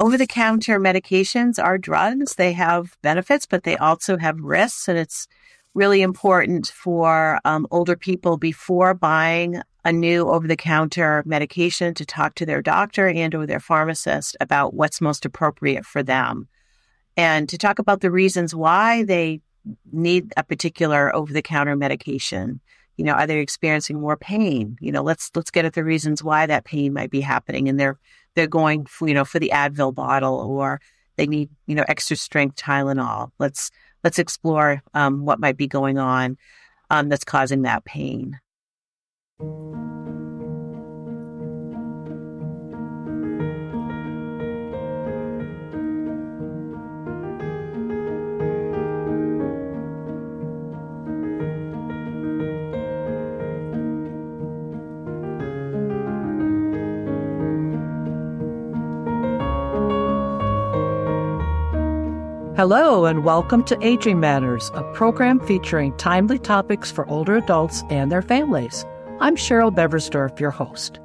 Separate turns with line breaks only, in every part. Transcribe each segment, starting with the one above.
over the counter medications are drugs. They have benefits, but they also have risks. And it's really important for um, older people before buying a new over the counter medication to talk to their doctor and or their pharmacist about what's most appropriate for them and to talk about the reasons why they need a particular over the counter medication you know are they experiencing more pain you know let's let's get at the reasons why that pain might be happening and they're they're going for, you know for the advil bottle or they need you know extra strength tylenol. Let's let's explore um, what might be going on um, that's causing that pain
Hello, and welcome to Aging Matters, a program featuring timely topics for older adults and their families. I'm Cheryl Beversdorf, your host.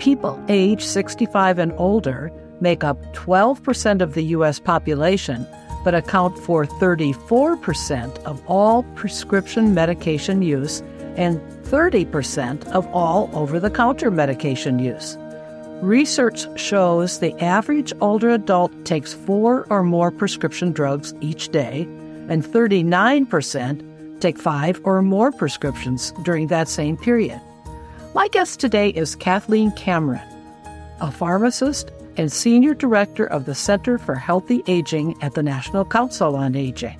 People age 65 and older make up 12% of the U.S. population, but account for 34% of all prescription medication use and 30% of all over the counter medication use. Research shows the average older adult takes four or more prescription drugs each day, and 39% take five or more prescriptions during that same period. My guest today is Kathleen Cameron, a pharmacist and senior director of the Center for Healthy Aging at the National Council on Aging.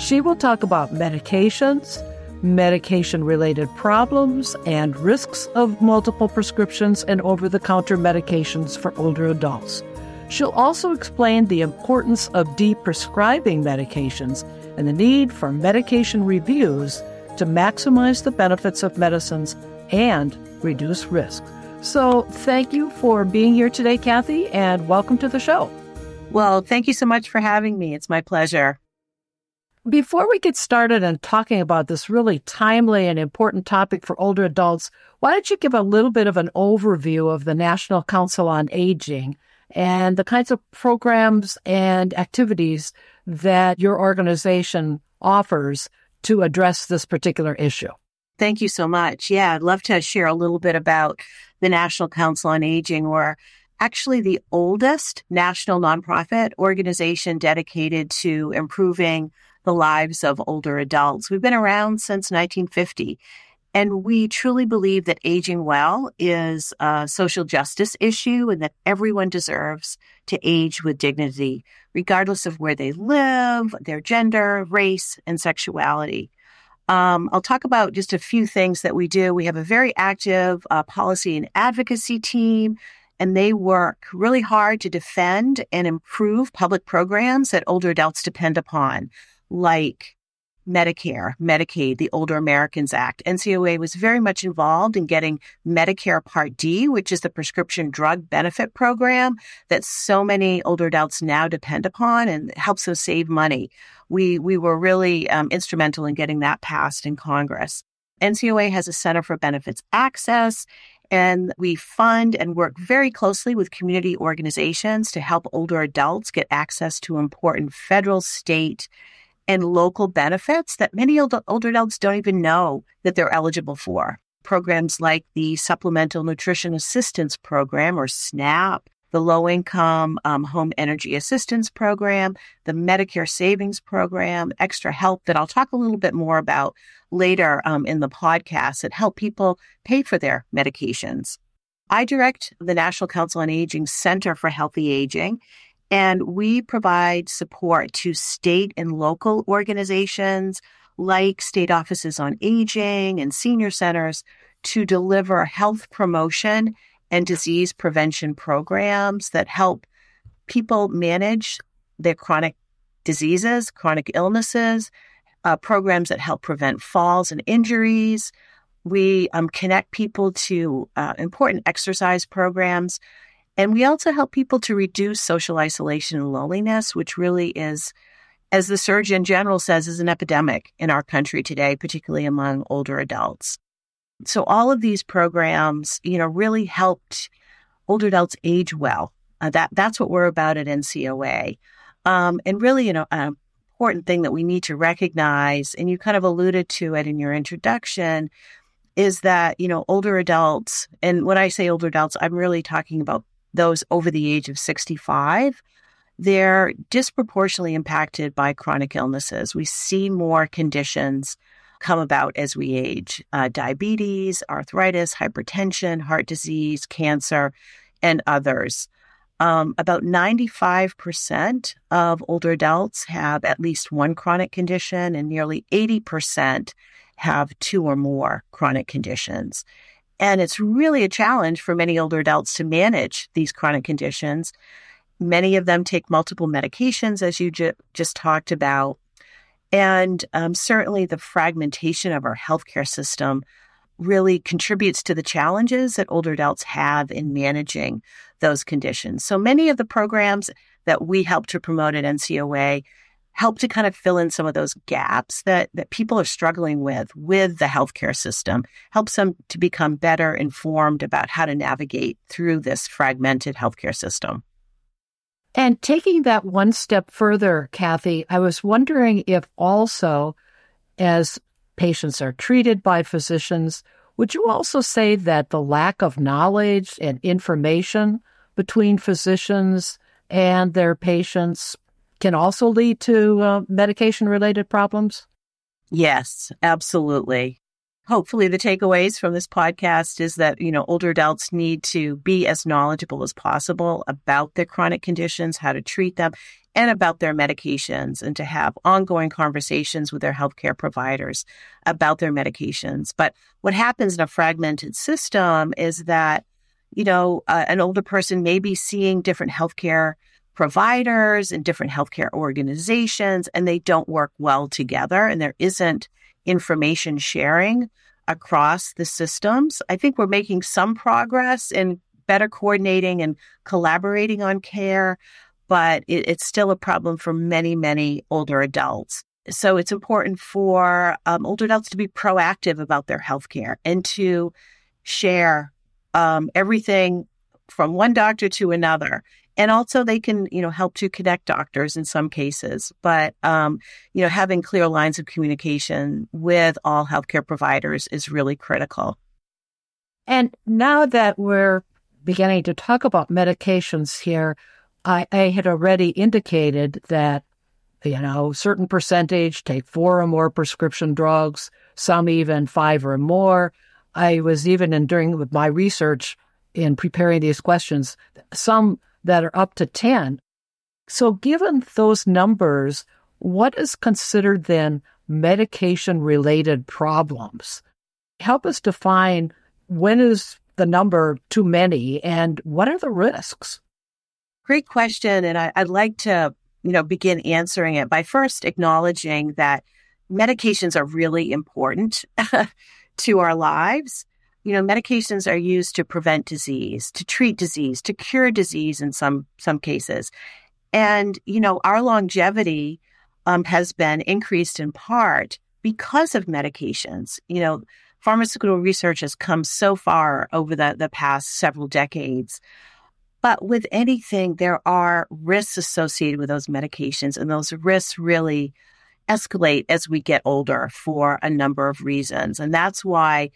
She will talk about medications, medication related problems, and risks of multiple prescriptions and over the counter medications for older adults. She'll also explain the importance of deprescribing medications and the need for medication reviews to maximize the benefits of medicines and reduce risk. So, thank you for being here today, Kathy, and welcome to the show.
Well, thank you so much for having me. It's my pleasure.
Before we get started on talking about this really timely and important topic for older adults, why don't you give a little bit of an overview of the National Council on Aging and the kinds of programs and activities that your organization offers to address this particular issue?
Thank you so much. Yeah, I'd love to share a little bit about the National Council on Aging. We're actually the oldest national nonprofit organization dedicated to improving the lives of older adults. We've been around since 1950. And we truly believe that aging well is a social justice issue and that everyone deserves to age with dignity, regardless of where they live, their gender, race, and sexuality. Um, I'll talk about just a few things that we do. We have a very active uh, policy and advocacy team, and they work really hard to defend and improve public programs that older adults depend upon like Medicare, Medicaid, the Older Americans Act. NCOA was very much involved in getting Medicare Part D, which is the prescription drug benefit program that so many older adults now depend upon and helps them save money. We, we were really um, instrumental in getting that passed in Congress. NCOA has a Center for Benefits Access, and we fund and work very closely with community organizations to help older adults get access to important federal, state, and local benefits that many older adults don't even know that they're eligible for. Programs like the Supplemental Nutrition Assistance Program or SNAP, the Low Income um, Home Energy Assistance Program, the Medicare Savings Program, Extra Help that I'll talk a little bit more about later um, in the podcast that help people pay for their medications. I direct the National Council on Aging Center for Healthy Aging, and we provide support to state and local organizations like state offices on aging and senior centers to deliver health promotion and disease prevention programs that help people manage their chronic diseases, chronic illnesses, uh, programs that help prevent falls and injuries. We um, connect people to uh, important exercise programs and we also help people to reduce social isolation and loneliness, which really is, as the Surgeon General says, is an epidemic in our country today, particularly among older adults. So all of these programs, you know, really helped older adults age well Uh, that that's what we're about at NCOA. Um, and really, you know, an important thing that we need to recognize, and you kind of alluded to it in your introduction, is that you know older adults, and when I say older adults, I'm really talking about those over the age of 65 they're disproportionately impacted by chronic illnesses. We see more conditions come about as we age uh, diabetes, arthritis, hypertension, heart disease, cancer, and others. Um, about 95% of older adults have at least one chronic condition, and nearly 80% have two or more chronic conditions. And it's really a challenge for many older adults to manage these chronic conditions. Many of them take multiple medications, as you ju- just talked about. And um, certainly the fragmentation of our healthcare system really contributes to the challenges that older adults have in managing those conditions. So many of the programs that we help to promote at NCOA help to kind of fill in some of those gaps that, that people are struggling with with the healthcare system, helps them to become better informed about how to navigate through this fragmented healthcare system.
And taking that one step further, Kathy, I was wondering if also, as patients are treated by physicians, would you also say that the lack of knowledge and information between physicians and their patients can also lead to uh, medication related problems?
Yes, absolutely hopefully the takeaways from this podcast is that you know older adults need to be as knowledgeable as possible about their chronic conditions how to treat them and about their medications and to have ongoing conversations with their healthcare providers about their medications but what happens in a fragmented system is that you know uh, an older person may be seeing different healthcare providers and different healthcare organizations and they don't work well together and there isn't information sharing across the systems. I think we're making some progress in better coordinating and collaborating on care, but it, it's still a problem for many, many older adults. So it's important for um, older adults to be proactive about their healthcare and to share um, everything from one doctor to another and also they can you know help to connect doctors in some cases. But um, you know having clear lines of communication with all healthcare providers is really critical.
And now that we're beginning to talk about medications here I, I had already indicated that you know certain percentage take four or more prescription drugs some even five or more. I was even in during with my research in preparing these questions some that are up to 10. So, given those numbers, what is considered then medication related problems? Help us define when is the number too many and what are the risks?
Great question. And I, would like to, you know, begin answering it by first acknowledging that medications are really important to our lives you know, medications are used to prevent disease, to treat disease, to cure disease in some some cases. And, you know, our longevity um, has been increased in part because of medications. You know, pharmaceutical research has come so far over the, the past several decades. But with anything, there are risks associated with those medications, and those risks really escalate as we get older for a number of reasons. And that's why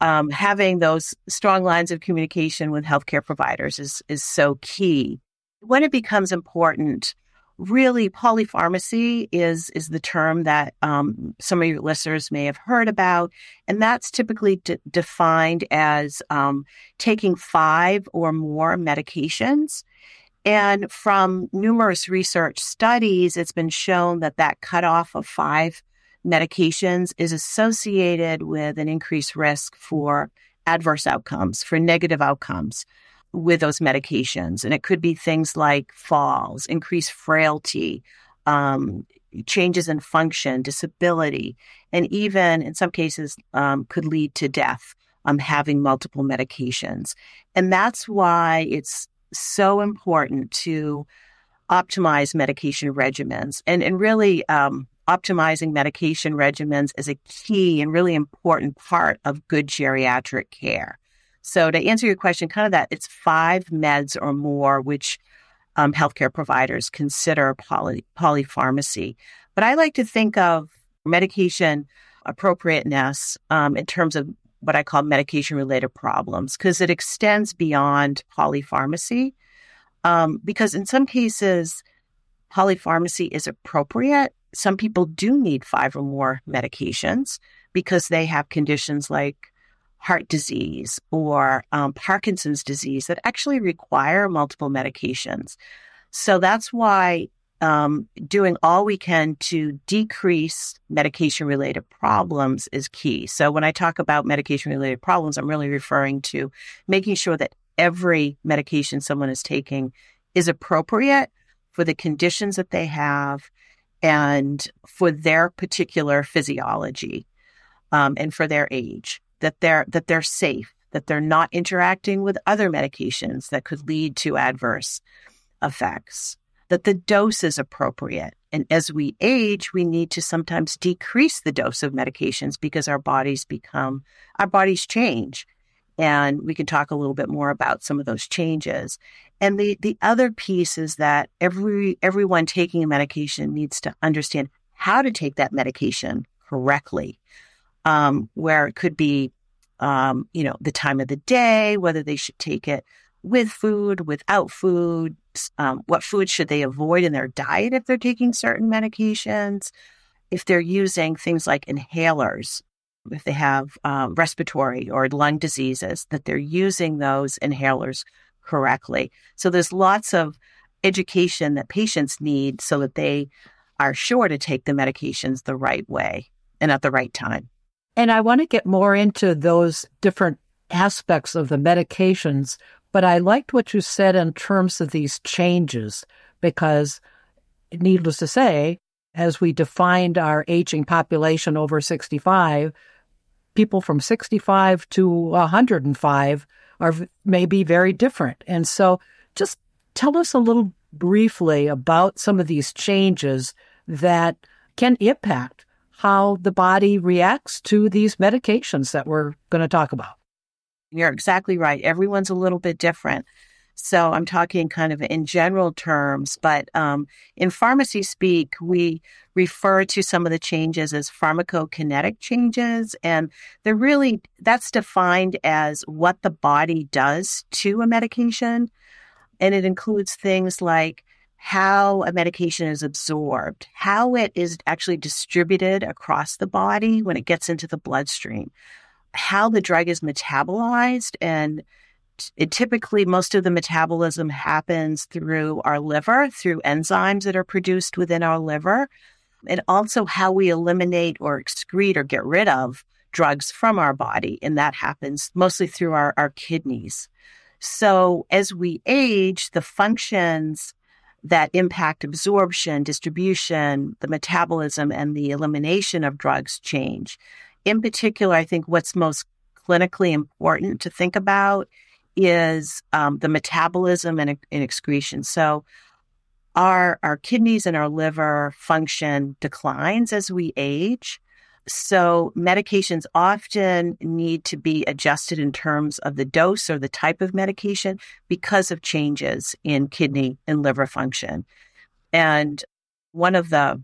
um, having those strong lines of communication with healthcare providers is is so key. When it becomes important, really, polypharmacy is is the term that um, some of your listeners may have heard about, and that's typically de- defined as um, taking five or more medications. And from numerous research studies, it's been shown that that cutoff of five medications is associated with an increased risk for adverse outcomes, for negative outcomes with those medications. And it could be things like falls, increased frailty, um, changes in function, disability, and even in some cases um, could lead to death um, having multiple medications. And that's why it's so important to optimize medication regimens and, and really um, optimizing medication regimens is a key and really important part of good geriatric care. So to answer your question, kind of that it's five meds or more, which um, healthcare providers consider poly, polypharmacy. But I like to think of medication appropriateness um, in terms of what I call medication related problems because it extends beyond polypharmacy. Um, because in some cases, polypharmacy is appropriate. Some people do need five or more medications because they have conditions like heart disease or um, Parkinson's disease that actually require multiple medications. So that's why um, doing all we can to decrease medication related problems is key. So when I talk about medication related problems, I'm really referring to making sure that every medication someone is taking is appropriate for the conditions that they have and for their particular physiology um, and for their age that they're that they're safe, that they're not interacting with other medications that could lead to adverse effects, that the dose is appropriate. And as we age, we need to sometimes decrease the dose of medications because our bodies become our bodies change. And we can talk a little bit more about some of those changes. And the, the other piece is that every everyone taking a medication needs to understand how to take that medication correctly um, where it could be, um, you know, the time of the day, whether they should take it with food, without food, um, what food should they avoid in their diet if they're taking certain medications, if they're using things like inhalers, if they have um, respiratory or lung diseases, that they're using those inhalers correctly. So there's lots of education that patients need so that they are sure to take the medications the right way and at the right time.
And I want to get more into those different aspects of the medications, but I liked what you said in terms of these changes because, needless to say, as we defined our aging population over 65, people from 65 to 105 are may be very different. And so just tell us a little briefly about some of these changes that can impact how the body reacts to these medications that we're going to talk about.
You're exactly right. Everyone's a little bit different. So I'm talking kind of in general terms, but um, in pharmacy speak, we refer to some of the changes as pharmacokinetic changes. And they're really, that's defined as what the body does to a medication. And it includes things like how a medication is absorbed, how it is actually distributed across the body when it gets into the bloodstream, how the drug is metabolized. And it typically, most of the metabolism happens through our liver, through enzymes that are produced within our liver, and also how we eliminate or excrete or get rid of drugs from our body. And that happens mostly through our, our kidneys. So as we age, the functions that impact absorption, distribution, the metabolism, and the elimination of drugs change. In particular, I think what's most clinically important to think about is um, the metabolism and, and excretion. So, our our kidneys and our liver function declines as we age. So medications often need to be adjusted in terms of the dose or the type of medication because of changes in kidney and liver function. And one of the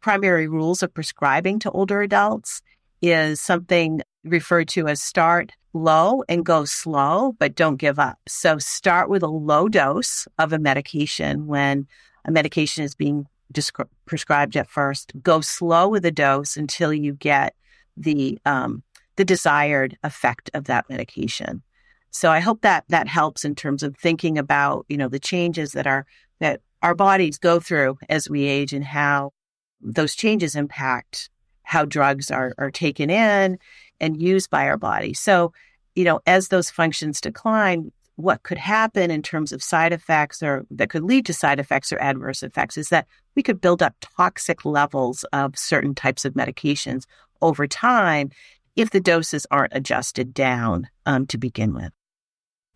primary rules of prescribing to older adults is something referred to as start low and go slow, but don't give up. So start with a low dose of a medication when a medication is being descri- prescribed at first. Go slow with the dose until you get the um, the desired effect of that medication. So I hope that that helps in terms of thinking about you know the changes that our that our bodies go through as we age and how those changes impact how drugs are are taken in and used by our body. So you know as those functions decline, what could happen in terms of side effects or that could lead to side effects or adverse effects is that we could build up toxic levels of certain types of medications over time if the doses aren't adjusted down um, to begin with.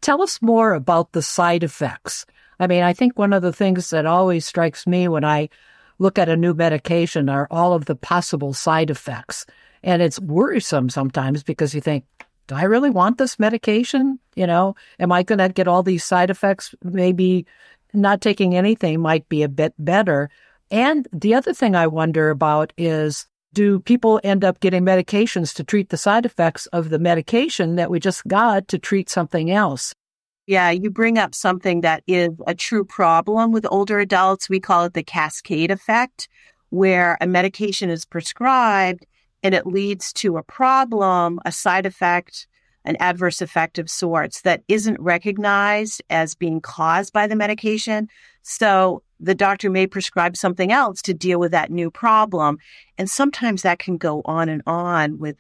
Tell us more about the side effects. I mean, I think one of the things that always strikes me when I look at a new medication are all of the possible side effects. And it's worrisome sometimes because you think, do I really want this medication? You know, am I going to get all these side effects maybe not taking anything might be a bit better. And the other thing I wonder about is do people end up getting medications to treat the side effects of the medication that we just got to treat something else?
Yeah, you bring up something that is a true problem with older adults. We call it the cascade effect, where a medication is prescribed and it leads to a problem, a side effect, an adverse effect of sorts that isn't recognized as being caused by the medication. So the doctor may prescribe something else to deal with that new problem. And sometimes that can go on and on with,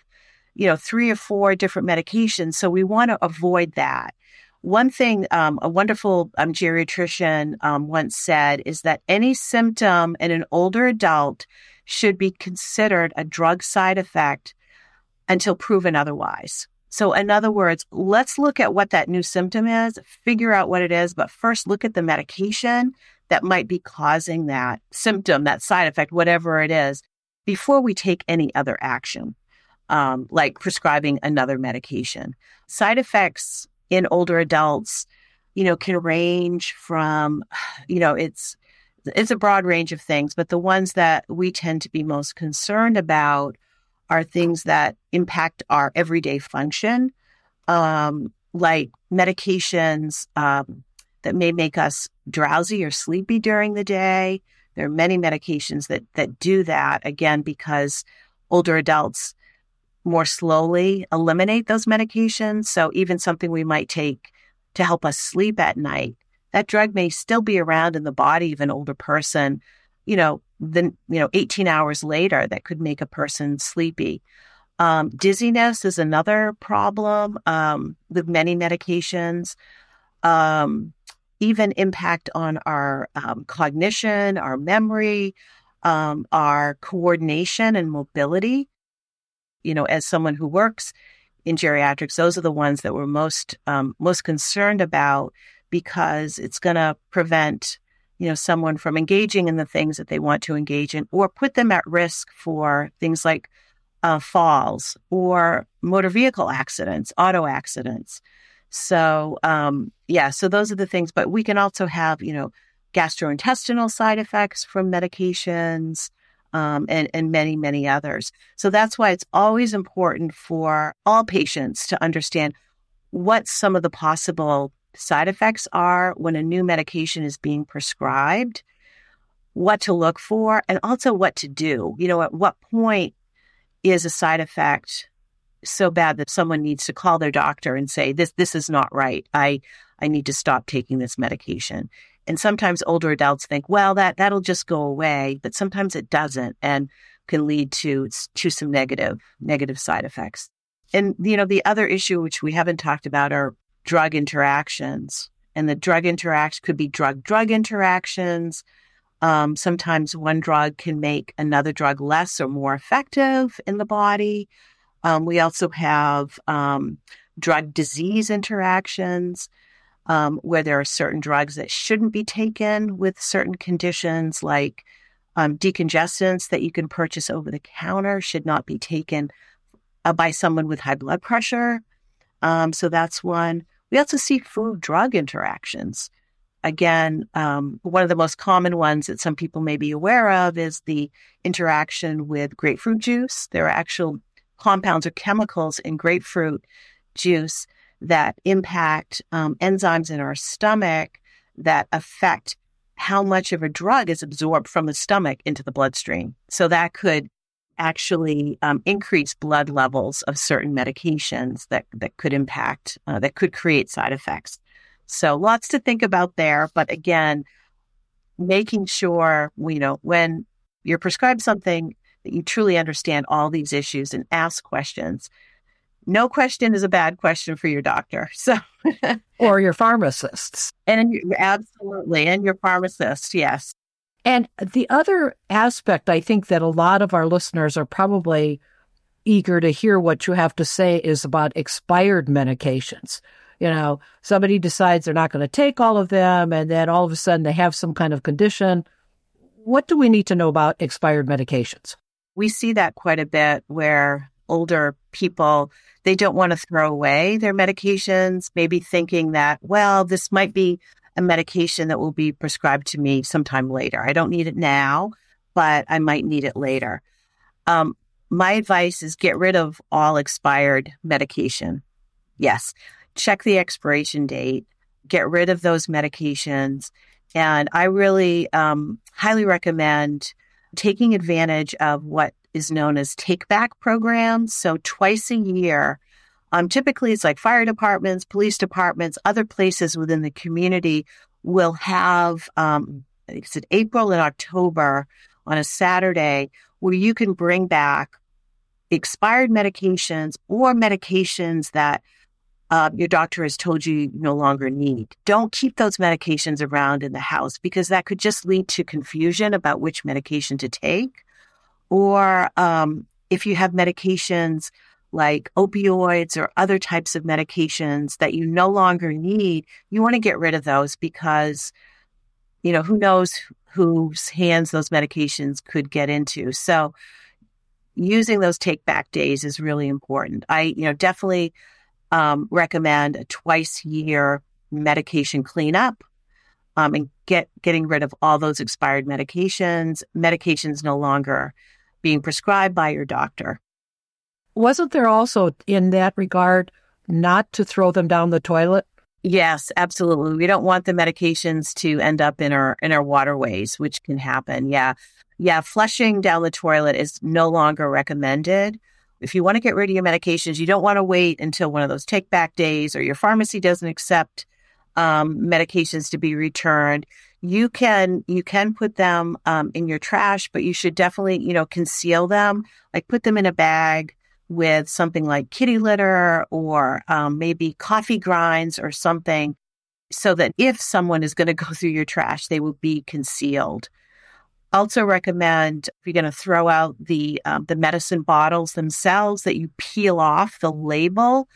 you know, three or four different medications. So we want to avoid that. One thing um, a wonderful um, geriatrician um, once said is that any symptom in an older adult should be considered a drug side effect until proven otherwise. So, in other words, let's look at what that new symptom is, figure out what it is, but first look at the medication that might be causing that symptom, that side effect, whatever it is, before we take any other action, um, like prescribing another medication. Side effects in older adults, you know, can range from, you know, it's it's a broad range of things, but the ones that we tend to be most concerned about are things that impact our everyday function, um, like medications um, that may make us drowsy or sleepy during the day. There are many medications that that do that again because older adults more slowly eliminate those medications. So even something we might take to help us sleep at night, that drug may still be around in the body of an older person, you know, then, you know, 18 hours later that could make a person sleepy. Um, dizziness is another problem um, with many medications. Um, even impact on our um, cognition, our memory, um, our coordination and mobility. You know, as someone who works in geriatrics, those are the ones that we're most um, most concerned about because it's going to prevent you know, someone from engaging in the things that they want to engage in or put them at risk for things like uh, falls or motor vehicle accidents, auto accidents. So, um, yeah, so those are the things. But we can also have, you know, gastrointestinal side effects from medications um, and, and many, many others. So that's why it's always important for all patients to understand what some of the possible side effects are when a new medication is being prescribed, what to look for, and also what to do. You know, at what point is a side effect so bad that someone needs to call their doctor and say, this, this is not right. I, I need to stop taking this medication. And sometimes older adults think, well, that, that'll just go away, but sometimes it doesn't and can lead to, to some negative, negative side effects. And, you know, the other issue, which we haven't talked about are drug interactions. And the drug interaction could be drug drug interactions. Um, sometimes one drug can make another drug less or more effective in the body. Um, we also have um, drug disease interactions um, where there are certain drugs that shouldn't be taken with certain conditions, like um, decongestants that you can purchase over the counter should not be taken uh, by someone with high blood pressure. Um, so that's one. We also see food drug interactions. Again, um, one of the most common ones that some people may be aware of is the interaction with grapefruit juice. There are actual compounds or chemicals in grapefruit juice that impact um, enzymes in our stomach that affect how much of a drug is absorbed from the stomach into the bloodstream. So that could actually um, increase blood levels of certain medications that, that could impact, uh, that could create side effects. So lots to think about there. But again, making sure, you know, when you're prescribed something that you truly understand all these issues and ask questions. No question is a bad question for your doctor. So,
or your pharmacists.
And absolutely. And your pharmacist. Yes.
And the other aspect I think that a lot of our listeners are probably eager to hear what you have to say is about expired medications. You know, somebody decides they're not going to take all of them, and then all of a sudden they have some kind of condition. What do we need to know about expired medications?
We see that quite a bit where older people they don't want to throw away their medications maybe thinking that well this might be a medication that will be prescribed to me sometime later. I don't need it now, but I might need it later. Um, my advice is get rid of all expired medication. Yes, check the expiration date, get rid of those medications. And I really um, highly recommend taking advantage of what is known as take back programs. So twice a year, um, typically it's like fire departments, police departments, other places within the community will have, um, I think it's in April and October on a Saturday where you can bring back expired medications or medications that uh, your doctor has told you you no longer need. Don't keep those medications around in the house because that could just lead to confusion about which medication to take. Or um, if you have medications like opioids or other types of medications that you no longer need, you want to get rid of those because, you know, who knows whose hands those medications could get into. So using those take back days is really important. I, you know, definitely um, recommend a twice year medication cleanup um, and get getting rid of all those expired medications, medications no longer being prescribed by your doctor.
Wasn't there also, in that regard, not to throw them down the toilet?
Yes, absolutely. We don't want the medications to end up in our in our waterways, which can happen. Yeah. Yeah, flushing down the toilet is no longer recommended. If you want to get rid of your medications, you don't want to wait until one of those take back days or your pharmacy doesn't accept um, medications to be returned. You can you can put them um, in your trash, but you should definitely you know conceal them, like put them in a bag with something like kitty litter or um, maybe coffee grinds or something, so that if someone is going to go through your trash, they will be concealed. Also recommend if you're going to throw out the um, the medicine bottles themselves that you peel off the label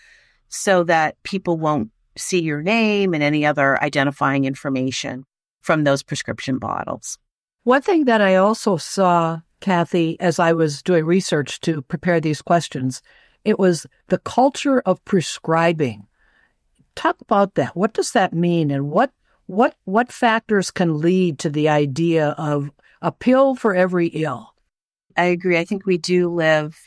so that people won't see your name and any other identifying information from those prescription bottles.
One thing that I also saw, Kathy, as I was doing research to prepare these questions, it was the culture of prescribing. Talk about that. What does that mean and what what what factors can lead to the idea of a pill for every ill.
I agree. I think we do live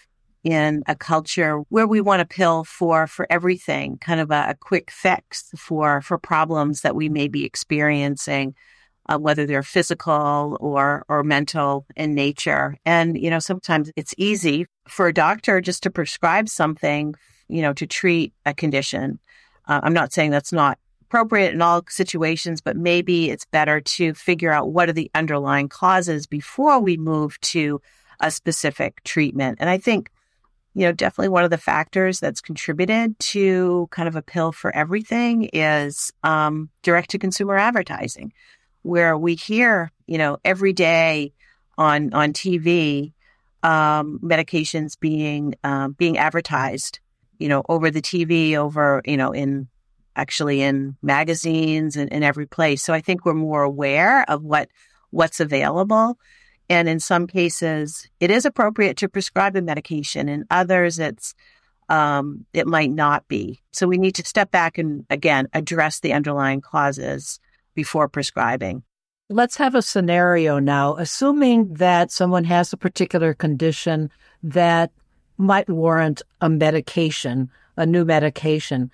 in a culture where we want a pill for for everything, kind of a, a quick fix for for problems that we may be experiencing, uh, whether they're physical or or mental in nature. And you know, sometimes it's easy for a doctor just to prescribe something, you know, to treat a condition. Uh, I'm not saying that's not appropriate in all situations, but maybe it's better to figure out what are the underlying causes before we move to a specific treatment. And I think, you know, definitely one of the factors that's contributed to kind of a pill for everything is um, direct to consumer advertising, where we hear, you know, every day on on TV um, medications being um, being advertised, you know, over the TV, over you know, in actually in magazines and in every place. So I think we're more aware of what what's available. And in some cases, it is appropriate to prescribe a medication. In others, it's um, it might not be. So we need to step back and again address the underlying causes before prescribing.
Let's have a scenario now. Assuming that someone has a particular condition that might warrant a medication, a new medication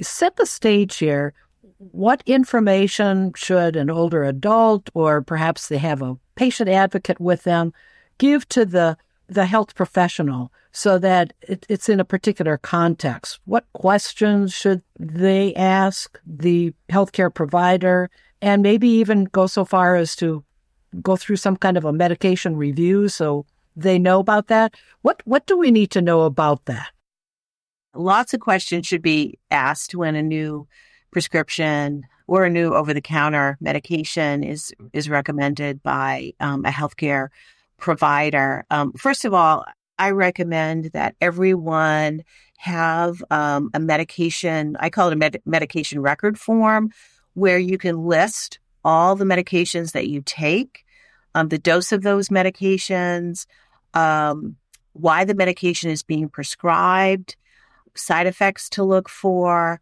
set the stage here. What information should an older adult, or perhaps they have a patient advocate with them, give to the the health professional so that it, it's in a particular context? What questions should they ask the healthcare provider, and maybe even go so far as to go through some kind of a medication review so they know about that? What what do we need to know about that?
Lots of questions should be asked when a new prescription or a new over the counter medication is is recommended by um, a healthcare provider. Um, first of all, I recommend that everyone have um, a medication. I call it a med- medication record form, where you can list all the medications that you take, um, the dose of those medications, um, why the medication is being prescribed, side effects to look for,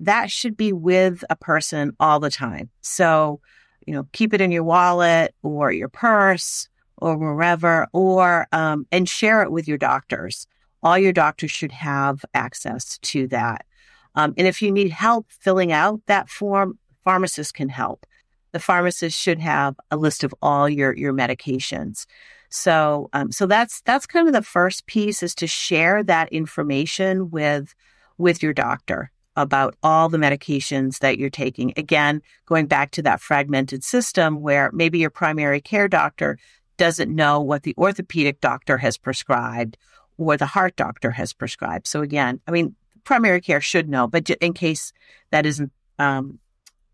that should be with a person all the time. So, you know, keep it in your wallet or your purse or wherever, or, um, and share it with your doctors. All your doctors should have access to that. Um, and if you need help filling out that form, pharmacists can help. The pharmacist should have a list of all your, your medications. So, um, so that's, that's kind of the first piece is to share that information with, with your doctor about all the medications that you're taking. Again, going back to that fragmented system where maybe your primary care doctor doesn't know what the orthopedic doctor has prescribed or the heart doctor has prescribed. So again, I mean, primary care should know, but in case that isn't um,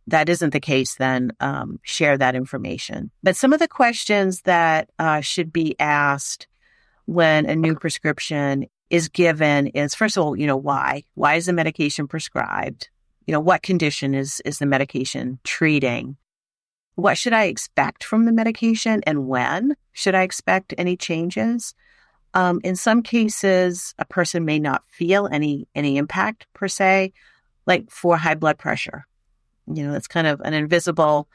that isn't the case, then um, share that information. But some of the questions that uh, should be asked when a new prescription is given is first of all, you know, why? Why is the medication prescribed? You know, what condition is is the medication treating? What should I expect from the medication and when should I expect any changes? Um, in some cases, a person may not feel any any impact per se, like for high blood pressure. You know, it's kind of an invisible,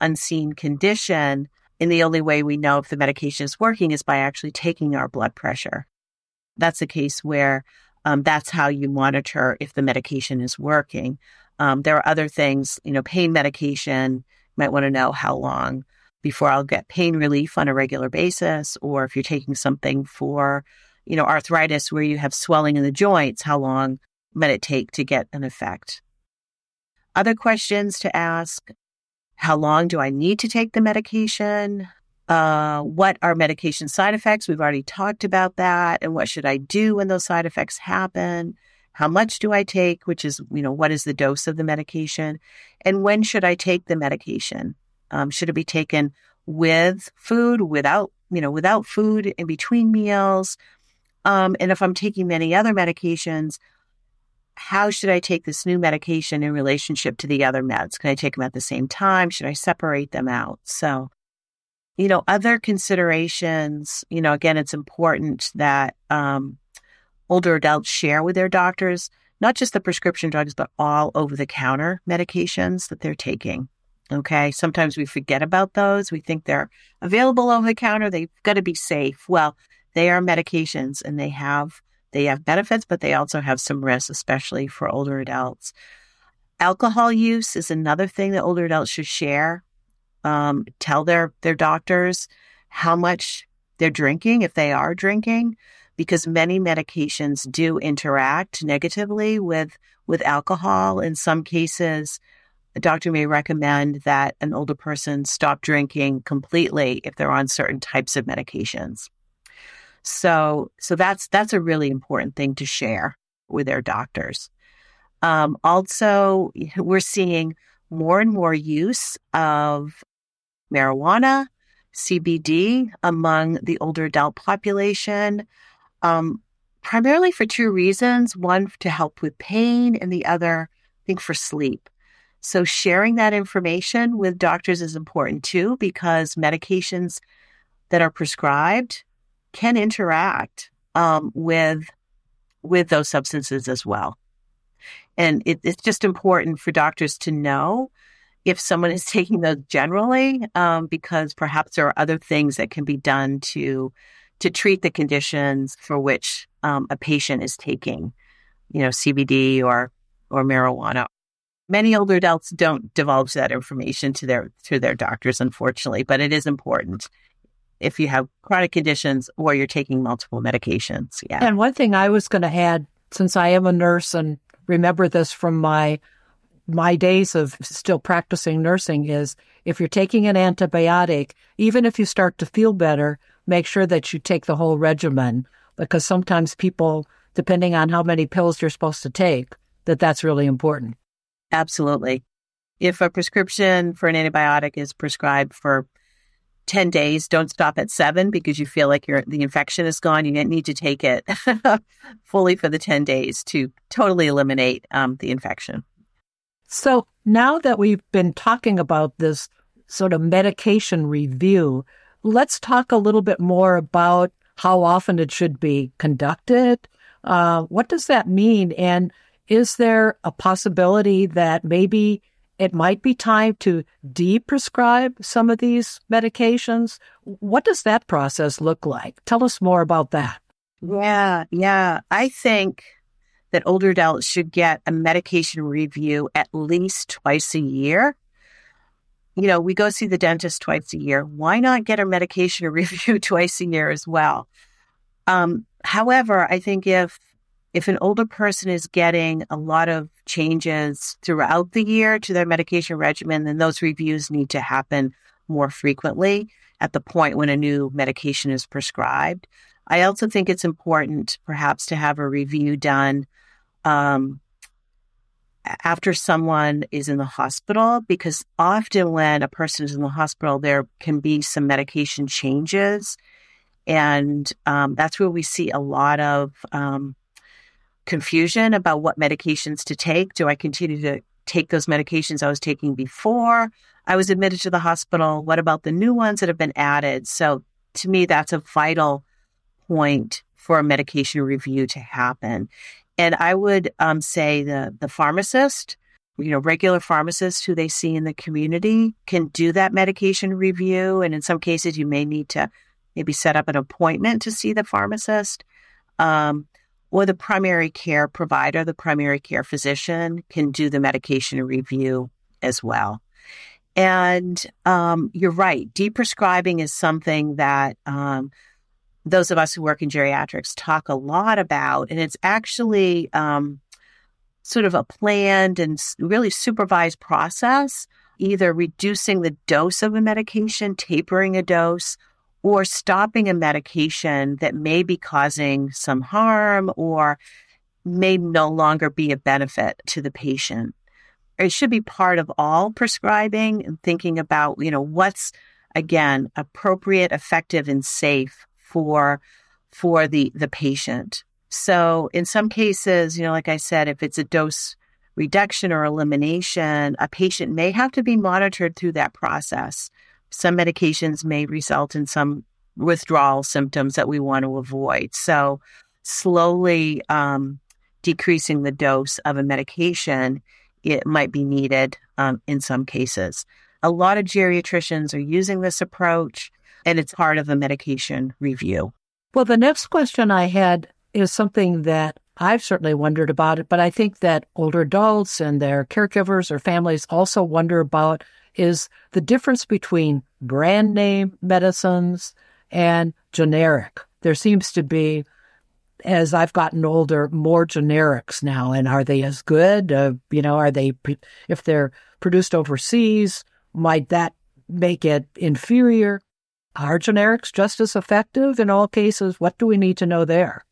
unseen condition. And the only way we know if the medication is working is by actually taking our blood pressure. That's a case where um, that's how you monitor if the medication is working. Um, there are other things, you know, pain medication. You might want to know how long before I'll get pain relief on a regular basis, or if you're taking something for, you know, arthritis where you have swelling in the joints, how long might it take to get an effect? Other questions to ask How long do I need to take the medication? Uh, what are medication side effects? We've already talked about that. And what should I do when those side effects happen? How much do I take? Which is, you know, what is the dose of the medication? And when should I take the medication? Um, should it be taken with food, without, you know, without food in between meals? Um, and if I'm taking many other medications, how should I take this new medication in relationship to the other meds? Can I take them at the same time? Should I separate them out? So, you know, other considerations, you know, again, it's important that um, older adults share with their doctors, not just the prescription drugs, but all over the counter medications that they're taking. Okay. Sometimes we forget about those. We think they're available over the counter. They've got to be safe. Well, they are medications and they have they have benefits, but they also have some risks, especially for older adults. Alcohol use is another thing that older adults should share. Um, tell their their doctors how much they're drinking if they are drinking, because many medications do interact negatively with with alcohol. In some cases, a doctor may recommend that an older person stop drinking completely if they're on certain types of medications. So, so that's, that's a really important thing to share with their doctors. Um, also, we're seeing more and more use of marijuana, CBD among the older adult population, um, primarily for two reasons. One, to help with pain, and the other, I think, for sleep. So sharing that information with doctors is important too, because medications that are prescribed can interact um, with with those substances as well. And it, it's just important for doctors to know if someone is taking those generally, um, because perhaps there are other things that can be done to to treat the conditions for which um, a patient is taking, you know, CBD or or marijuana Many older adults don't divulge that information to their to their doctors, unfortunately, but it is important if you have chronic conditions or you're taking multiple medications. Yeah.
And one thing I was going to add, since I am a nurse and remember this from my my days of still practicing nursing, is if you're taking an antibiotic, even if you start to feel better, make sure that you take the whole regimen because sometimes people, depending on how many pills you're supposed to take, that that's really important.
Absolutely. If a prescription for an antibiotic is prescribed for 10 days, don't stop at seven because you feel like your the infection is gone. You need to take it fully for the 10 days to totally eliminate um, the infection.
So now that we've been talking about this sort of medication review, let's talk a little bit more about how often it should be conducted. Uh, what does that mean? And is there a possibility that maybe it might be time to deprescribe some of these medications? What does that process look like? Tell us more about that.
Yeah, yeah. I think that older adults should get a medication review at least twice a year. You know, we go see the dentist twice a year. Why not get a medication review twice a year as well? Um, however, I think if if an older person is getting a lot of changes throughout the year to their medication regimen, then those reviews need to happen more frequently at the point when a new medication is prescribed. I also think it's important perhaps to have a review done um, after someone is in the hospital, because often when a person is in the hospital, there can be some medication changes. And um, that's where we see a lot of um, confusion about what medications to take. Do I continue to take those medications I was taking before I was admitted to the hospital? What about the new ones that have been added? So to me, that's a vital point for a medication review to happen. And I would um, say the the pharmacist, you know, regular pharmacist who they see in the community can do that medication review. And in some cases, you may need to maybe set up an appointment to see the pharmacist. Um, or the primary care provider, the primary care physician can do the medication review as well. And um, you're right, deprescribing is something that um, those of us who work in geriatrics talk a lot about. And it's actually um, sort of a planned and really supervised process, either reducing the dose of a medication, tapering a dose, or stopping a medication that may be causing some harm or may no longer be a benefit to the patient. It should be part of all prescribing and thinking about, you know, what's again appropriate, effective, and safe for for the the patient. So in some cases, you know, like I said, if it's a dose reduction or elimination, a patient may have to be monitored through that process some medications may result in some withdrawal symptoms that we want to avoid. So, slowly um, decreasing the dose of a medication, it might be needed um, in some cases. A lot of geriatricians are using this approach, and it's part of the medication review.
Well, the next question I had is something that I've certainly wondered about it, but I think that older adults and their caregivers or families also wonder about is the difference between brand name medicines and generic. There seems to be, as I've gotten older, more generics now. And are they as good? Uh, you know, are they, if they're produced overseas, might that make it inferior? Are generics just as effective in all cases? What do we need to know there?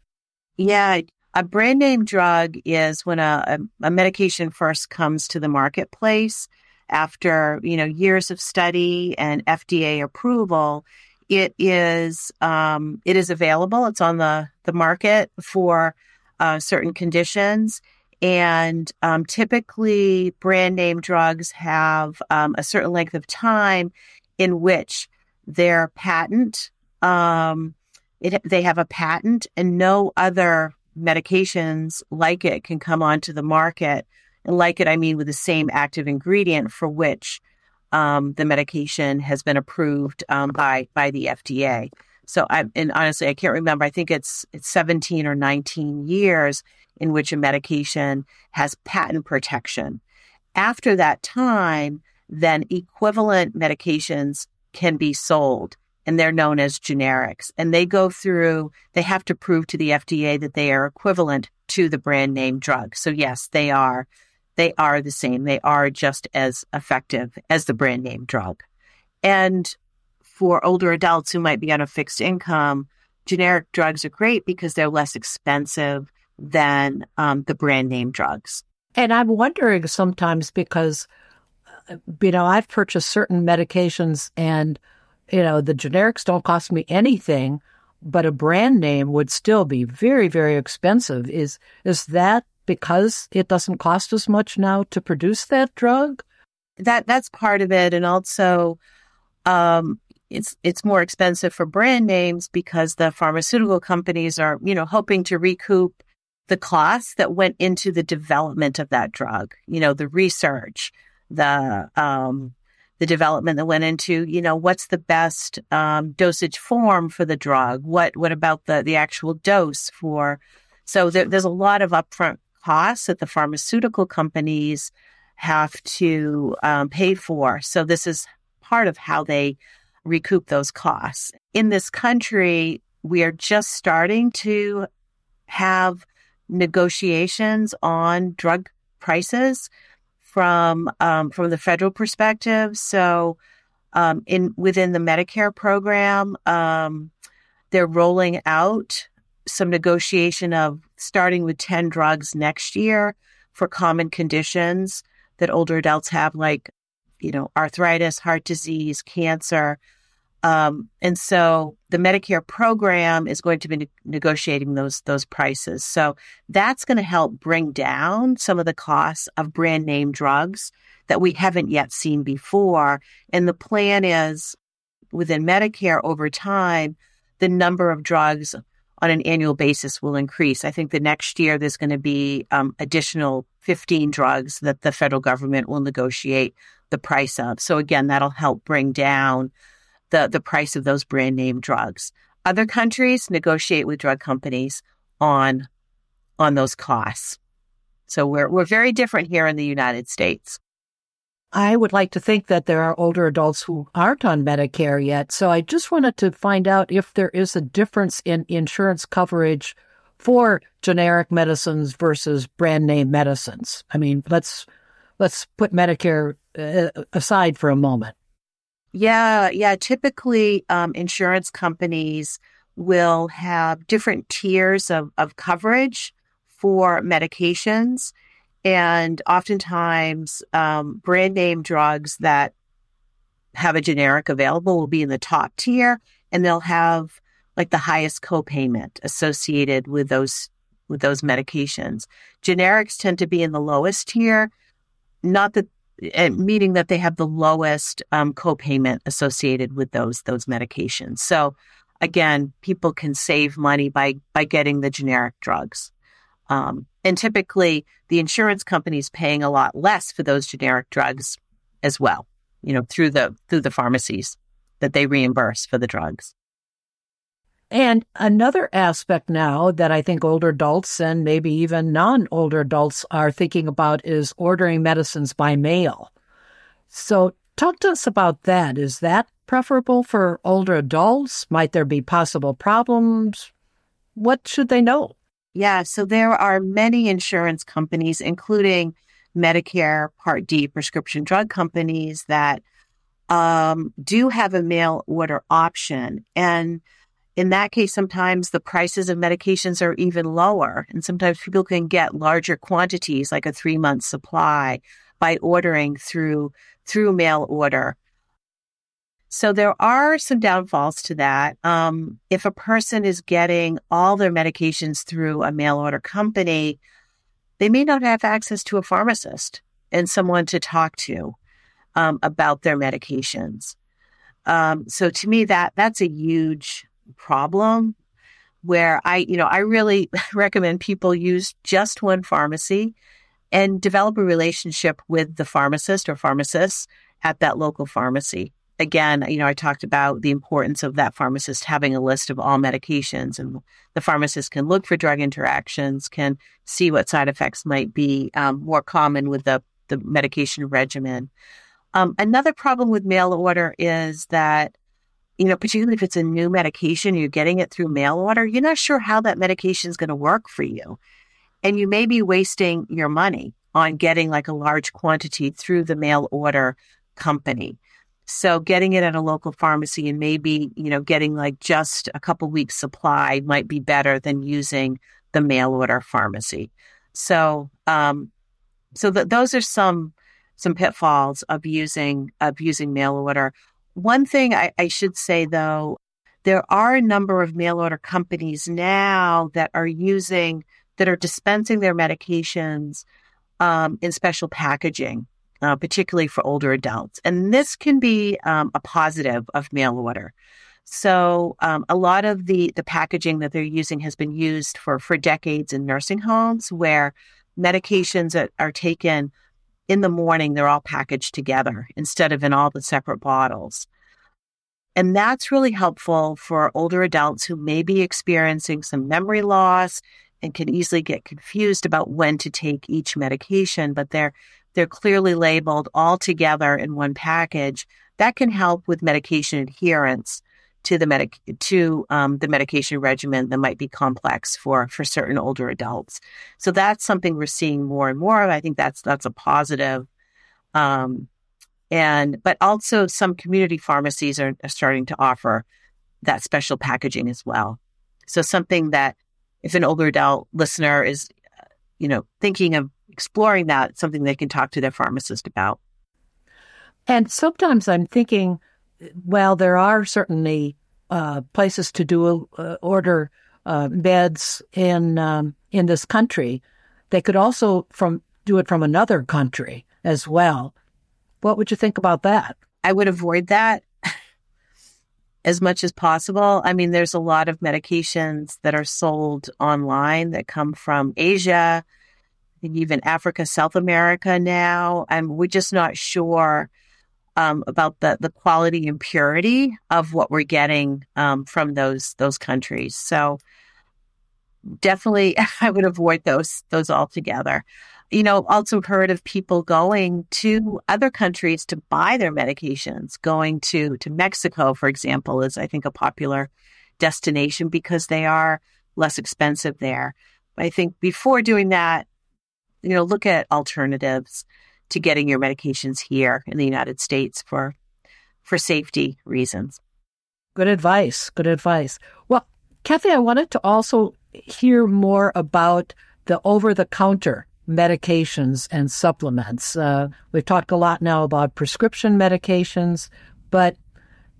Yeah, a brand name drug is when a, a, medication first comes to the marketplace after you know years of study and FDA approval, it is um, it is available. It's on the the market for uh, certain conditions, and um, typically brand name drugs have um, a certain length of time in which their patent um, it, they have a patent, and no other medications like it can come onto the market and like it, I mean with the same active ingredient for which um, the medication has been approved um, by by the FDA. So I and honestly, I can't remember. I think it's it's 17 or 19 years in which a medication has patent protection. After that time, then equivalent medications can be sold and they're known as generics. And they go through, they have to prove to the FDA that they are equivalent to the brand name drug. So, yes, they are they are the same. They are just as effective as the brand name drug. And for older adults who might be on a fixed income, generic drugs are great because they're less expensive than um, the brand name drugs.
And I'm wondering sometimes because, you know, I've purchased certain medications and, you know, the generics don't cost me anything, but a brand name would still be very, very expensive. Is is that because it doesn't cost as much now to produce that drug?
That that's part of it, and also, um, it's it's more expensive for brand names because the pharmaceutical companies are you know hoping to recoup the costs that went into the development of that drug, you know, the research, the, um, the development that went into, you know, what's the best um, dosage form for the drug? What what about the the actual dose for? So there, there's a lot of upfront costs that the pharmaceutical companies have to um, pay for. So this is part of how they recoup those costs. In this country, we are just starting to have negotiations on drug prices from um, from the federal perspective. So, um, in within the Medicare program, um, they're rolling out some negotiation of starting with ten drugs next year for common conditions that older adults have, like you know arthritis, heart disease, cancer. Um, and so the Medicare program is going to be ne- negotiating those those prices. So that's going to help bring down some of the costs of brand name drugs that we haven't yet seen before. And the plan is within Medicare over time, the number of drugs on an annual basis will increase. I think the next year there's going to be um, additional 15 drugs that the federal government will negotiate the price of. So again, that'll help bring down the, the price of those brand name drugs. Other countries negotiate with drug companies on, on those costs. So we're, we're very different here in the United States.
I would like to think that there are older adults who aren't on Medicare yet. So I just wanted to find out if there is a difference in insurance coverage for generic medicines versus brand name medicines. I mean, let's let's put Medicare uh, aside for a moment.
Yeah, yeah. Typically, um, insurance companies will have different tiers of, of coverage for medications. And oftentimes, um, brand name drugs that have a generic available will be in the top tier and they'll have like the highest copayment associated with those with those medications. Generics tend to be in the lowest tier. Not that meaning that they have the lowest um, copayment associated with those those medications. So again, people can save money by by getting the generic drugs. Um, and typically, the insurance company is paying a lot less for those generic drugs as well. You know, through the through the pharmacies that they reimburse for the drugs.
And another aspect now that I think older adults and maybe even non older adults are thinking about is ordering medicines by mail. So, talk to us about that. Is that preferable for older adults? Might there be possible problems? What should they know?
Yeah, so there are many insurance companies, including Medicare Part D prescription drug companies, that um, do have a mail order option. And in that case, sometimes the prices of medications are even lower. And sometimes people can get larger quantities, like a three month supply, by ordering through, through mail order. So there are some downfalls to that. Um, if a person is getting all their medications through a mail order company, they may not have access to a pharmacist and someone to talk to um, about their medications. Um, so to me, that that's a huge problem where I, you know, I really recommend people use just one pharmacy and develop a relationship with the pharmacist or pharmacists at that local pharmacy. Again, you know, I talked about the importance of that pharmacist having a list of all medications and the pharmacist can look for drug interactions, can see what side effects might be um, more common with the, the medication regimen. Um, another problem with mail order is that you know, particularly if it's a new medication, you're getting it through mail order, you're not sure how that medication is going to work for you. And you may be wasting your money on getting like a large quantity through the mail order company. So getting it at a local pharmacy and maybe, you know, getting like just a couple weeks supply might be better than using the mail order pharmacy. So, um, so that those are some, some pitfalls of using, of using mail order. One thing I, I should say though, there are a number of mail order companies now that are using, that are dispensing their medications um, in special packaging, uh, particularly for older adults. And this can be um, a positive of mail order So um, a lot of the the packaging that they're using has been used for for decades in nursing homes where medications that are taken in the morning they're all packaged together instead of in all the separate bottles. And that's really helpful for older adults who may be experiencing some memory loss and can easily get confused about when to take each medication, but they're they're clearly labeled all together in one package. That can help with medication adherence to the medic to um, the medication regimen that might be complex for for certain older adults. So that's something we're seeing more and more of. I think that's that's a positive. Um, and but also some community pharmacies are, are starting to offer that special packaging as well. So something that if an older adult listener is, you know, thinking of exploring that, something they can talk to their pharmacist about.
And sometimes I'm thinking, well, there are certainly uh, places to do uh, order uh, beds in um, in this country. They could also from do it from another country as well. What would you think about that?
I would avoid that as much as possible. I mean, there's a lot of medications that are sold online that come from Asia, and even Africa, South America now, and we're just not sure um, about the the quality and purity of what we're getting um, from those those countries. So definitely, I would avoid those those altogether you know, also heard of people going to other countries to buy their medications. Going to to Mexico, for example, is I think a popular destination because they are less expensive there. I think before doing that, you know, look at alternatives to getting your medications here in the United States for for safety reasons.
Good advice. Good advice. Well, Kathy, I wanted to also hear more about the over the counter medications and supplements. Uh, we've talked a lot now about prescription medications, but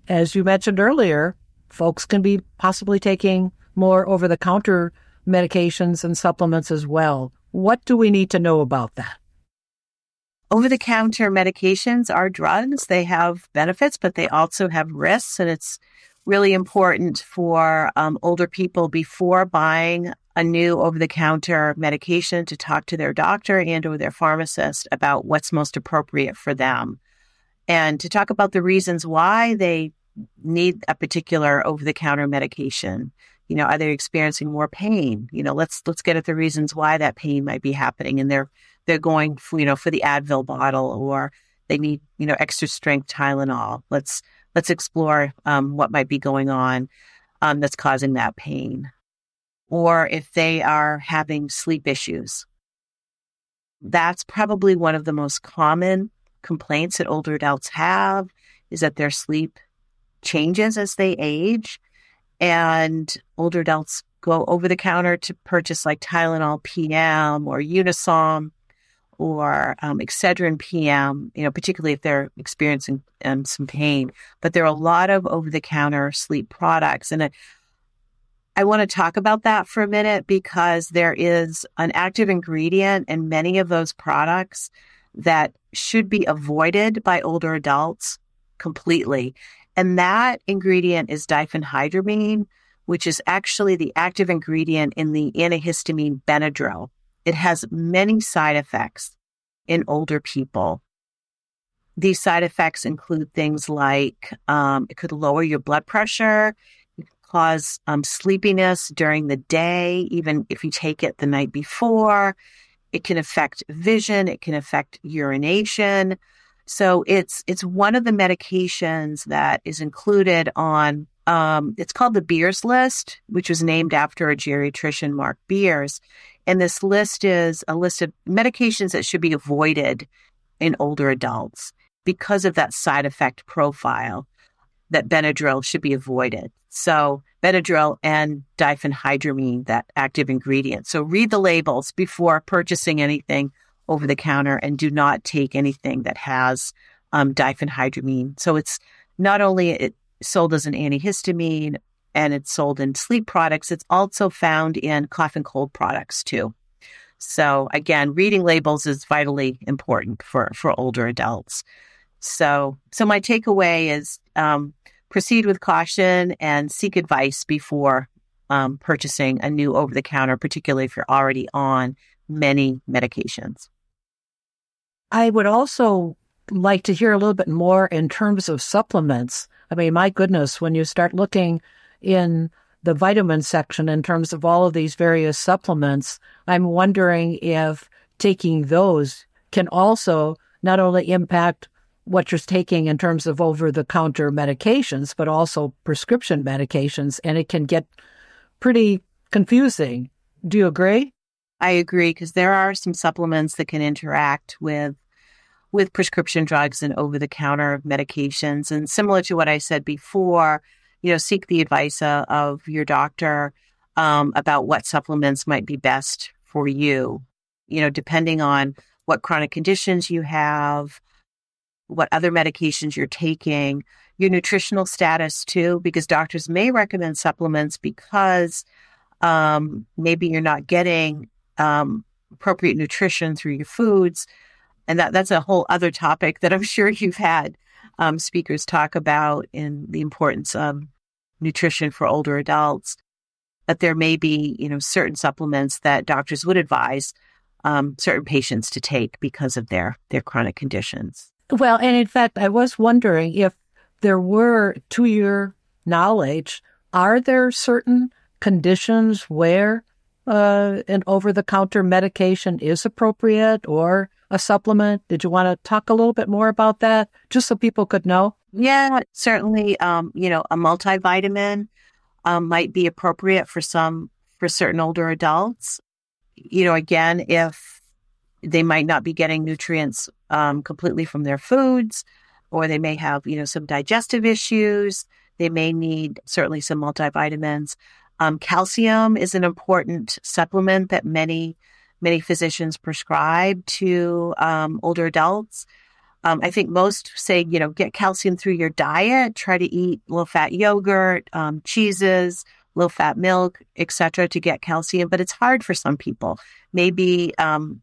as you mentioned earlier, folks can be possibly taking more over the counter medications and supplements as well. What do we need to know about that?
Over the counter medications are drugs. They have benefits, but they also have risks. And it's really important for um, older people before buying a new over the counter medication to talk to their doctor and or their pharmacist about what's most appropriate for them and to talk about the reasons why they need a particular over the counter medication you know are they experiencing more pain you know let's let's get at the reasons why that pain might be happening and they're they're going for, you know for the advil bottle or they need you know extra strength tylenol let's let's explore um, what might be going on um, that's causing that pain or if they are having sleep issues. That's probably one of the most common complaints that older adults have is that their sleep changes as they age. And older adults go over the counter to purchase like Tylenol PM or Unisom or um, Excedrin PM, you know, particularly if they're experiencing um, some pain. But there are a lot of over the counter sleep products. And I want to talk about that for a minute because there is an active ingredient in many of those products that should be avoided by older adults completely. And that ingredient is diphenhydramine, which is actually the active ingredient in the antihistamine Benadryl. It has many side effects in older people. These side effects include things like um, it could lower your blood pressure, cause um, sleepiness during the day, even if you take it the night before. It can affect vision. It can affect urination. So it's it's one of the medications that is included on. Um, it's called the Beers list, which was named after a geriatrician, Mark Beers. And this list is a list of medications that should be avoided in older adults because of that side effect profile that Benadryl should be avoided. So Benadryl and diphenhydramine, that active ingredient. So read the labels before purchasing anything over the counter and do not take anything that has um, diphenhydramine. So it's not only it sold as an antihistamine and it's sold in sleep products, it's also found in cough and cold products too. So again, reading labels is vitally important for, for older adults. So, so my takeaway is, um, proceed with caution and seek advice before um, purchasing a new over the counter, particularly if you're already on many medications.
I would also like to hear a little bit more in terms of supplements. I mean, my goodness, when you start looking in the vitamin section in terms of all of these various supplements, I'm wondering if taking those can also not only impact what you're taking in terms of over the counter medications, but also prescription medications. And it can get pretty confusing. Do you agree?
I agree because there are some supplements that can interact with with prescription drugs and over the counter medications. And similar to what I said before, you know, seek the advice uh, of your doctor um, about what supplements might be best for you. You know, depending on what chronic conditions you have, what other medications you're taking, your nutritional status too, because doctors may recommend supplements because um, maybe you're not getting um, appropriate nutrition through your foods. And that, that's a whole other topic that I'm sure you've had um, speakers talk about in the importance of nutrition for older adults. That there may be, you know, certain supplements that doctors would advise um, certain patients to take because of their their chronic conditions.
Well, and in fact, I was wondering if there were, to your knowledge, are there certain conditions where uh, an over the counter medication is appropriate or a supplement? Did you want to talk a little bit more about that just so people could know?
Yeah, certainly. Um, you know, a multivitamin um, might be appropriate for some, for certain older adults. You know, again, if they might not be getting nutrients um, completely from their foods, or they may have, you know, some digestive issues. They may need certainly some multivitamins. Um, calcium is an important supplement that many many physicians prescribe to um, older adults. Um, I think most say, you know, get calcium through your diet. Try to eat low fat yogurt, um, cheeses, low fat milk, etc., to get calcium. But it's hard for some people. Maybe um,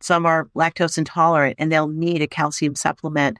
some are lactose intolerant and they'll need a calcium supplement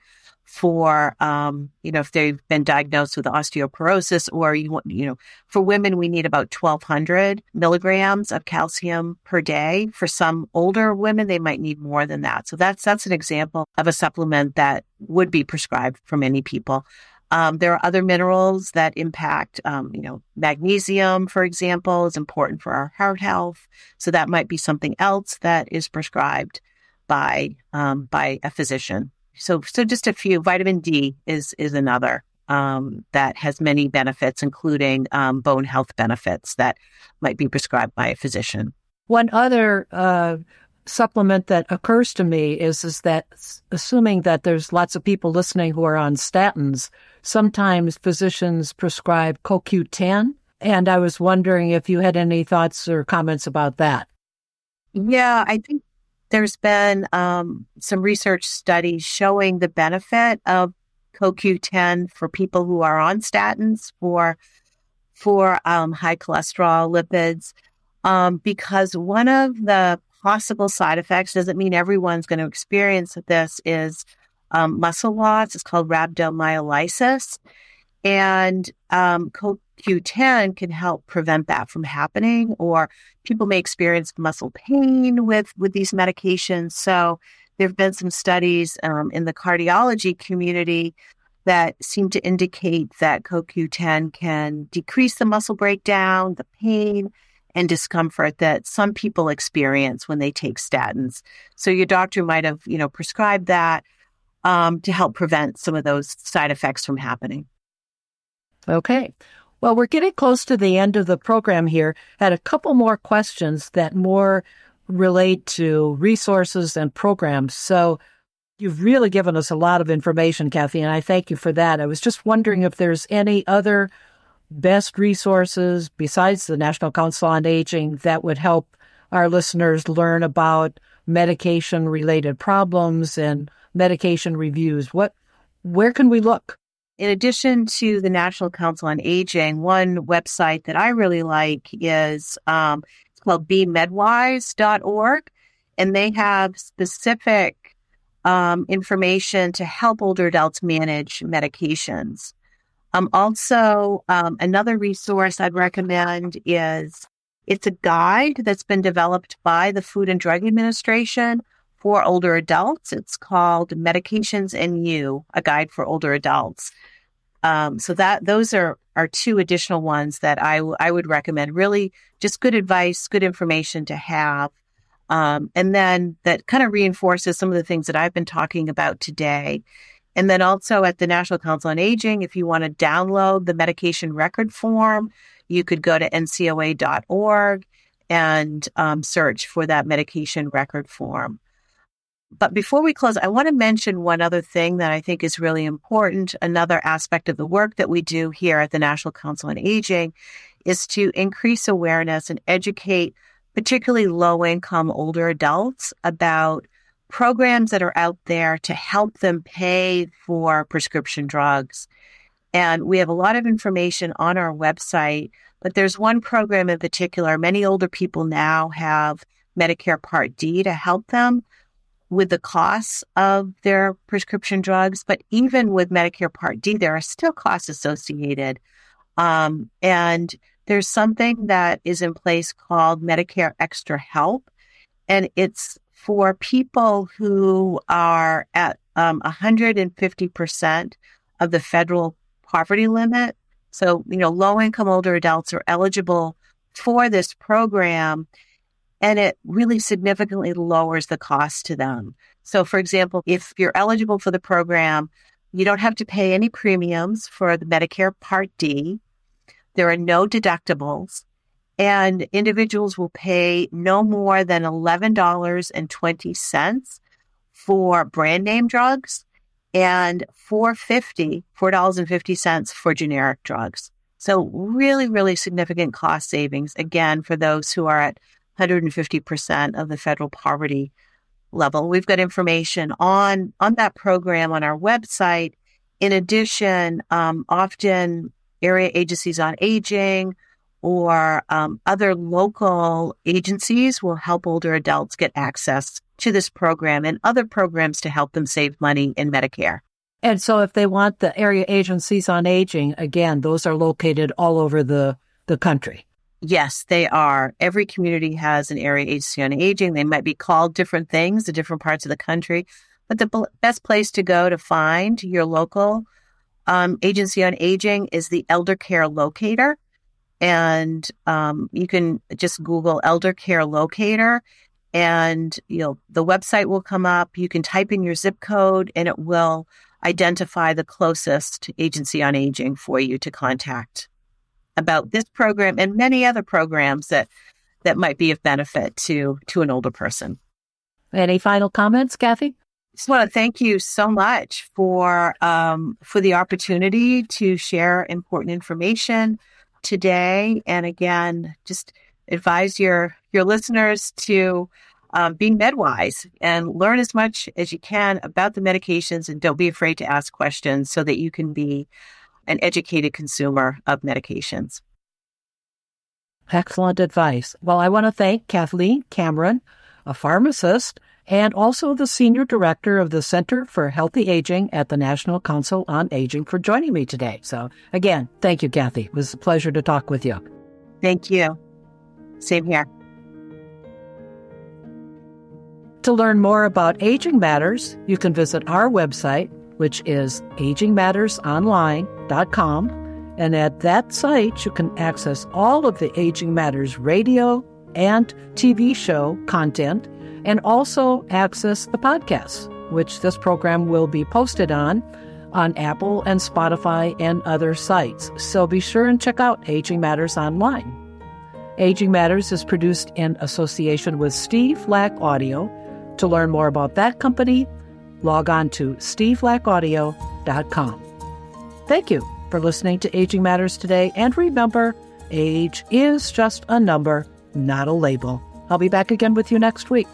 for, um, you know, if they've been diagnosed with osteoporosis or you want, you know, for women, we need about 1200 milligrams of calcium per day. For some older women, they might need more than that. So that's, that's an example of a supplement that would be prescribed for many people. Um, there are other minerals that impact, um, you know, magnesium, for example, is important for our heart health. So that might be something else that is prescribed by um, by a physician. So, so just a few. Vitamin D is is another um, that has many benefits, including um, bone health benefits that might be prescribed by a physician.
One other uh, supplement that occurs to me is is that assuming that there's lots of people listening who are on statins, sometimes physicians prescribe CoQ10, and I was wondering if you had any thoughts or comments about that.
Yeah, I think there's been um, some research studies showing the benefit of CoQ10 for people who are on statins for for um, high cholesterol lipids, um, because one of the possible side effects doesn't mean everyone's going to experience this is um, muscle loss. It's called rhabdomyolysis, and um, CoQ10 can help prevent that from happening. Or people may experience muscle pain with with these medications. So there have been some studies um, in the cardiology community that seem to indicate that CoQ10 can decrease the muscle breakdown, the pain, and discomfort that some people experience when they take statins. So your doctor might have, you know, prescribed that um, to help prevent some of those side effects from happening.
Okay. Well, we're getting close to the end of the program here. Had a couple more questions that more relate to resources and programs. So you've really given us a lot of information, Kathy, and I thank you for that. I was just wondering if there's any other best resources besides the National Council on Aging that would help our listeners learn about medication related problems and medication reviews. What where can we look?
In addition to the National Council on Aging, one website that I really like is um, it's called bemedwise.org, and they have specific um, information to help older adults manage medications. Um, also, um, another resource I'd recommend is it's a guide that's been developed by the Food and Drug Administration for older adults. It's called Medications and You, a guide for older adults. Um, so that those are are two additional ones that I, I would recommend. Really, just good advice, good information to have, um, and then that kind of reinforces some of the things that I've been talking about today. And then also at the National Council on Aging, if you want to download the medication record form, you could go to ncoa.org and um, search for that medication record form. But before we close, I want to mention one other thing that I think is really important. Another aspect of the work that we do here at the National Council on Aging is to increase awareness and educate particularly low income older adults about programs that are out there to help them pay for prescription drugs. And we have a lot of information on our website, but there's one program in particular. Many older people now have Medicare Part D to help them with the costs of their prescription drugs. But even with Medicare Part D, there are still costs associated. Um, and there's something that is in place called Medicare Extra Help. And it's for people who are at um, 150% of the federal poverty limit. So, you know, low income older adults are eligible for this program and it really significantly lowers the cost to them. So, for example, if you're eligible for the program, you don't have to pay any premiums for the Medicare Part D. There are no deductibles, and individuals will pay no more than $11.20 for brand name drugs and $4.50, $4.50 for generic drugs. So really, really significant cost savings, again, for those who are at 150% of the federal poverty level. We've got information on, on that program on our website. In addition, um, often area agencies on aging or um, other local agencies will help older adults get access to this program and other programs to help them save money in Medicare.
And so if they want the area agencies on aging, again, those are located all over the, the country.
Yes, they are. Every community has an area agency on aging. They might be called different things in different parts of the country, but the best place to go to find your local um, agency on aging is the Elder Care Locator. And um, you can just Google Elder Care Locator and you know the website will come up. You can type in your zip code and it will identify the closest agency on aging for you to contact about this program and many other programs that that might be of benefit to to an older person.
Any final comments, Kathy?
Just want to thank you so much for um, for the opportunity to share important information today, and again, just advise your your listeners to um, be MedWise and learn as much as you can about the medications, and don't be afraid to ask questions so that you can be an educated consumer of medications.
Excellent advice. Well, I want to thank Kathleen Cameron, a pharmacist and also the Senior Director of the Center for Healthy Aging at the National Council on Aging, for joining me today. So, again, thank you, Kathy. It was a pleasure to talk with you.
Thank you. Same here.
To learn more about Aging Matters, you can visit our website, which is agingmattersonline.com. And at that site, you can access all of the Aging Matters radio and TV show content and also access the podcasts, which this program will be posted on on Apple and Spotify and other sites. So be sure and check out Aging Matters online. Aging Matters is produced in association with Steve Flack Audio. To learn more about that company, log on to steveflackaudio.com. Thank you for listening to Aging Matters today, and remember, age is just a number, not a label. I'll be back again with you next week.